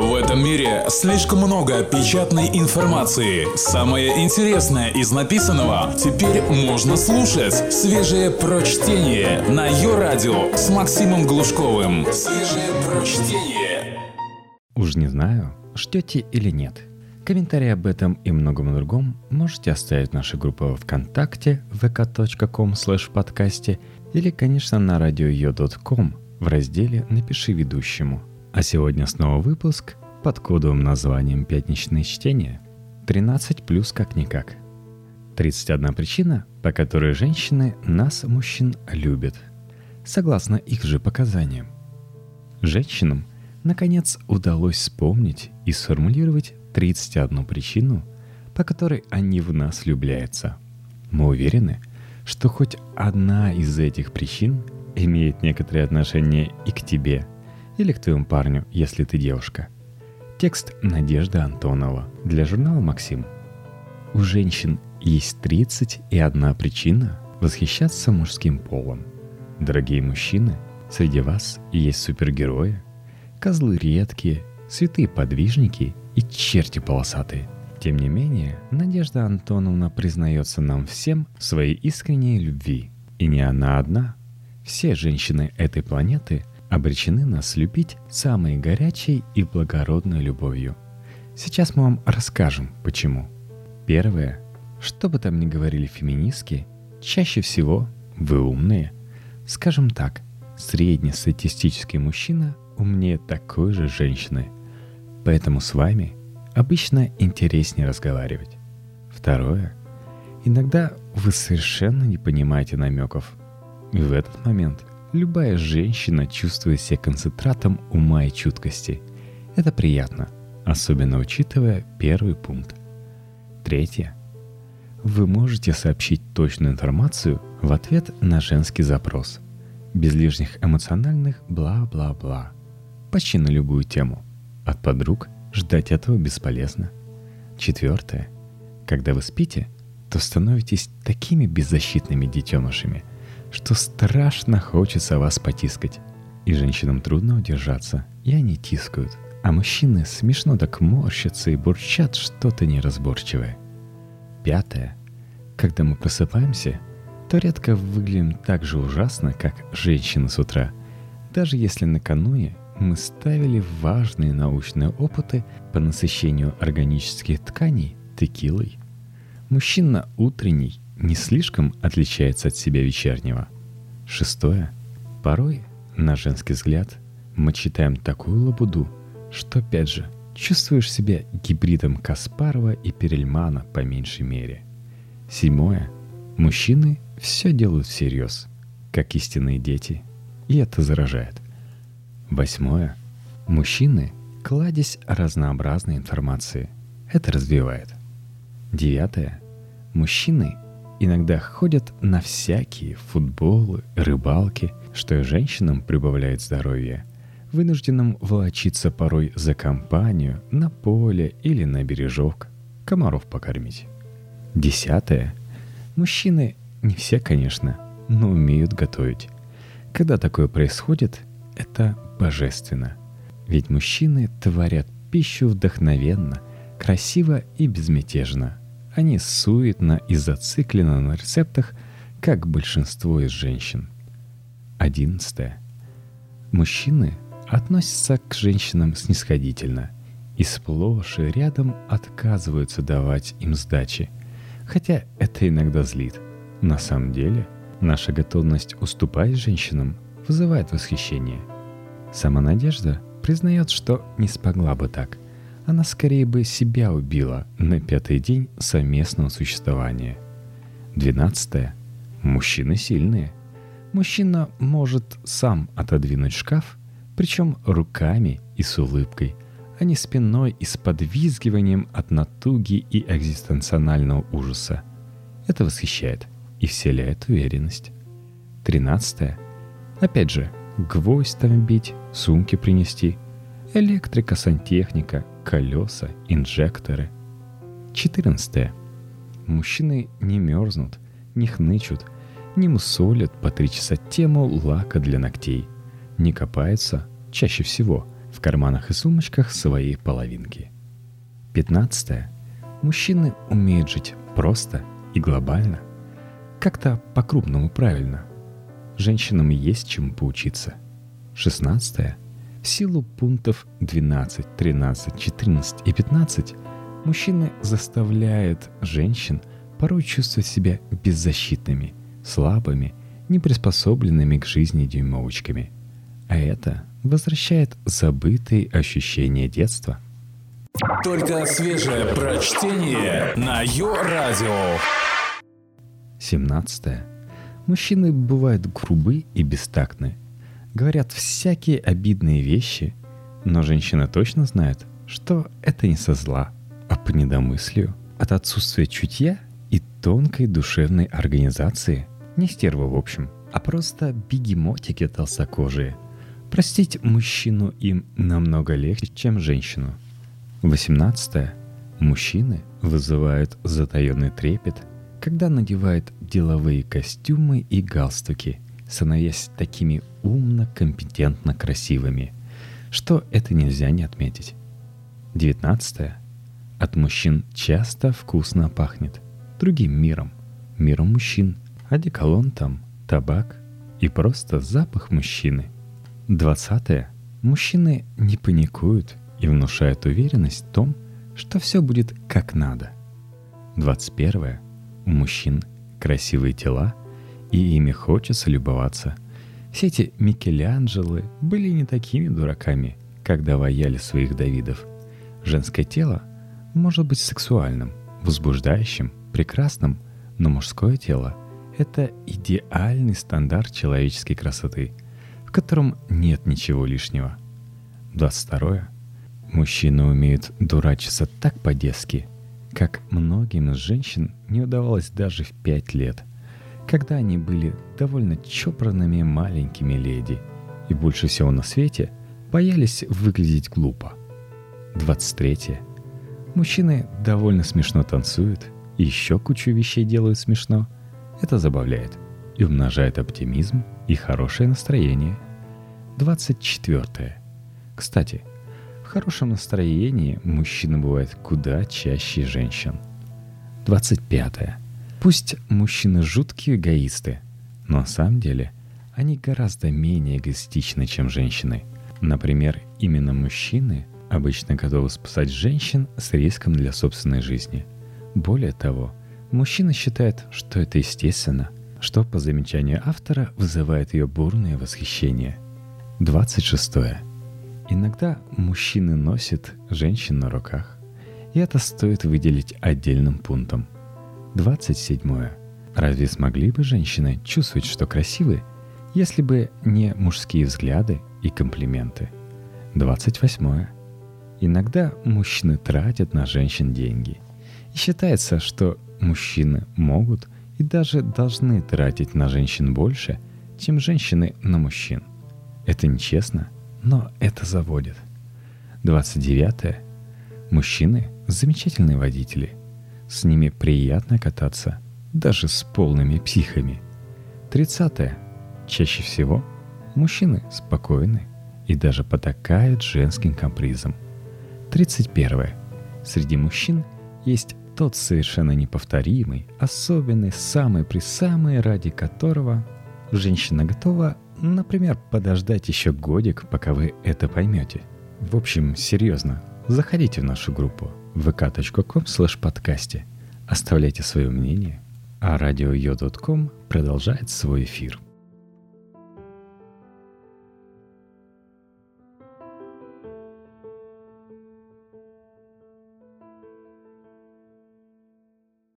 В этом мире слишком много печатной информации. Самое интересное из написанного теперь можно слушать. Свежее прочтение на ее радио с Максимом Глушковым. Свежее прочтение. Уж не знаю, ждете или нет. Комментарии об этом и многом другом можете оставить в нашей группе ВКонтакте vk.com slash подкасте или, конечно, на радио.io.com в разделе «Напиши ведущему». А сегодня снова выпуск под кодовым названием «Пятничное чтение». 13 плюс как-никак. 31 причина, по которой женщины нас, мужчин, любят. Согласно их же показаниям. Женщинам, наконец, удалось вспомнить и сформулировать 31 причину, по которой они в нас влюбляются. Мы уверены, что хоть одна из этих причин имеет некоторое отношение и к тебе, или к твоему парню, если ты девушка. Текст Надежда Антонова для журнала «Максим». У женщин есть 31 причина восхищаться мужским полом. Дорогие мужчины, среди вас есть супергерои, козлы редкие, святые подвижники и черти полосатые. Тем не менее, Надежда Антоновна признается нам всем в своей искренней любви. И не она одна. Все женщины этой планеты обречены нас любить самой горячей и благородной любовью. Сейчас мы вам расскажем, почему. Первое. Что бы там ни говорили феминистки, чаще всего вы умные. Скажем так, среднестатистический мужчина умнее такой же женщины. Поэтому с вами обычно интереснее разговаривать. Второе. Иногда вы совершенно не понимаете намеков. И в этот момент любая женщина чувствует себя концентратом ума и чуткости. Это приятно, особенно учитывая первый пункт. Третье. Вы можете сообщить точную информацию в ответ на женский запрос, без лишних эмоциональных бла-бла-бла, почти на любую тему. От подруг ждать этого бесполезно. Четвертое. Когда вы спите, то становитесь такими беззащитными детенышами, что страшно хочется вас потискать. И женщинам трудно удержаться, и они тискают. А мужчины смешно так морщатся и бурчат что-то неразборчивое. Пятое. Когда мы просыпаемся, то редко выглядим так же ужасно, как женщины с утра, даже если накануне мы ставили важные научные опыты по насыщению органических тканей текилой. Мужчина утренний не слишком отличается от себя вечернего. Шестое. Порой, на женский взгляд, мы читаем такую лабуду, что опять же чувствуешь себя гибридом Каспарова и Перельмана по меньшей мере. Седьмое. Мужчины все делают всерьез, как истинные дети, и это заражает. Восьмое. Мужчины – кладезь разнообразной информации. Это развивает. Девятое. Мужчины иногда ходят на всякие футболы, рыбалки, что женщинам прибавляет здоровье, вынужденным волочиться порой за компанию на поле или на бережок, комаров покормить. Десятое. Мужчины, не все, конечно, но умеют готовить. Когда такое происходит, это божественно. Ведь мужчины творят пищу вдохновенно, красиво и безмятежно. Они суетно и зациклены на рецептах, как большинство из женщин. Одиннадцатое. Мужчины относятся к женщинам снисходительно и сплошь и рядом отказываются давать им сдачи, хотя это иногда злит. На самом деле, наша готовность уступать женщинам вызывает восхищение. Сама Надежда признает, что не смогла бы так – она скорее бы себя убила на пятый день совместного существования. Двенадцатое. Мужчины сильные. Мужчина может сам отодвинуть шкаф, причем руками и с улыбкой, а не спиной и с подвизгиванием от натуги и экзистенционального ужаса. Это восхищает и вселяет уверенность. Тринадцатое. Опять же, гвоздь там бить, сумки принести – электрика, сантехника, колеса, инжекторы. 14. Мужчины не мерзнут, не хнычут, не мусолят по три часа тему лака для ногтей, не копаются, чаще всего, в карманах и сумочках своей половинки. 15. Мужчины умеют жить просто и глобально. Как-то по-крупному правильно. Женщинам есть чему поучиться. 16. В силу пунктов 12, 13, 14 и 15 мужчины заставляют женщин порой чувствовать себя беззащитными, слабыми, неприспособленными к жизни дюймовочками. А это возвращает забытые ощущения детства. Только свежее прочтение на Йо-Радио. 17. Мужчины бывают грубы и бестактны. Говорят всякие обидные вещи, но женщина точно знает, что это не со зла, а по недомыслию, от отсутствия чутья и тонкой душевной организации. Не стерва в общем, а просто бегемотики толстокожие. Простить мужчину им намного легче, чем женщину. 18. Мужчины вызывают затаенный трепет, когда надевают деловые костюмы и галстуки, становясь такими умно, компетентно красивыми, что это нельзя не отметить. 19. От мужчин часто вкусно пахнет другим миром, миром мужчин, одеколон там, табак и просто запах мужчины. 20. Мужчины не паникуют и внушают уверенность в том, что все будет как надо. 21. У мужчин красивые тела, и ими хочется любоваться. Все эти Микеланджелы были не такими дураками, когда ваяли своих Давидов. Женское тело может быть сексуальным, возбуждающим, прекрасным, но мужское тело — это идеальный стандарт человеческой красоты, в котором нет ничего лишнего. 22. Мужчины умеют дурачиться так по-детски, как многим из женщин не удавалось даже в пять лет, когда они были довольно чопорными маленькими леди и больше всего на свете боялись выглядеть глупо. 23. Мужчины довольно смешно танцуют и еще кучу вещей делают смешно. Это забавляет и умножает оптимизм и хорошее настроение. 24. Кстати, хорошем настроении мужчина бывает куда чаще женщин. 25. Пусть мужчины жуткие эгоисты, но на самом деле они гораздо менее эгоистичны, чем женщины. Например, именно мужчины обычно готовы спасать женщин с риском для собственной жизни. Более того, мужчина считает, что это естественно, что, по замечанию автора, вызывает ее бурное восхищение. 26. Иногда мужчины носят женщин на руках, и это стоит выделить отдельным пунктом. 27. Разве смогли бы женщины чувствовать, что красивы, если бы не мужские взгляды и комплименты? 28. Иногда мужчины тратят на женщин деньги. И считается, что мужчины могут и даже должны тратить на женщин больше, чем женщины на мужчин. Это нечестно – но это заводит. 29. Мужчины – замечательные водители. С ними приятно кататься, даже с полными психами. 30. Чаще всего мужчины спокойны и даже потакают женским капризом. 31. Среди мужчин есть тот совершенно неповторимый, особенный, самый при самый, ради которого женщина готова Например, подождать еще годик, пока вы это поймете. В общем, серьезно, заходите в нашу группу vk.com подкасте, оставляйте свое мнение, а радио продолжает свой эфир –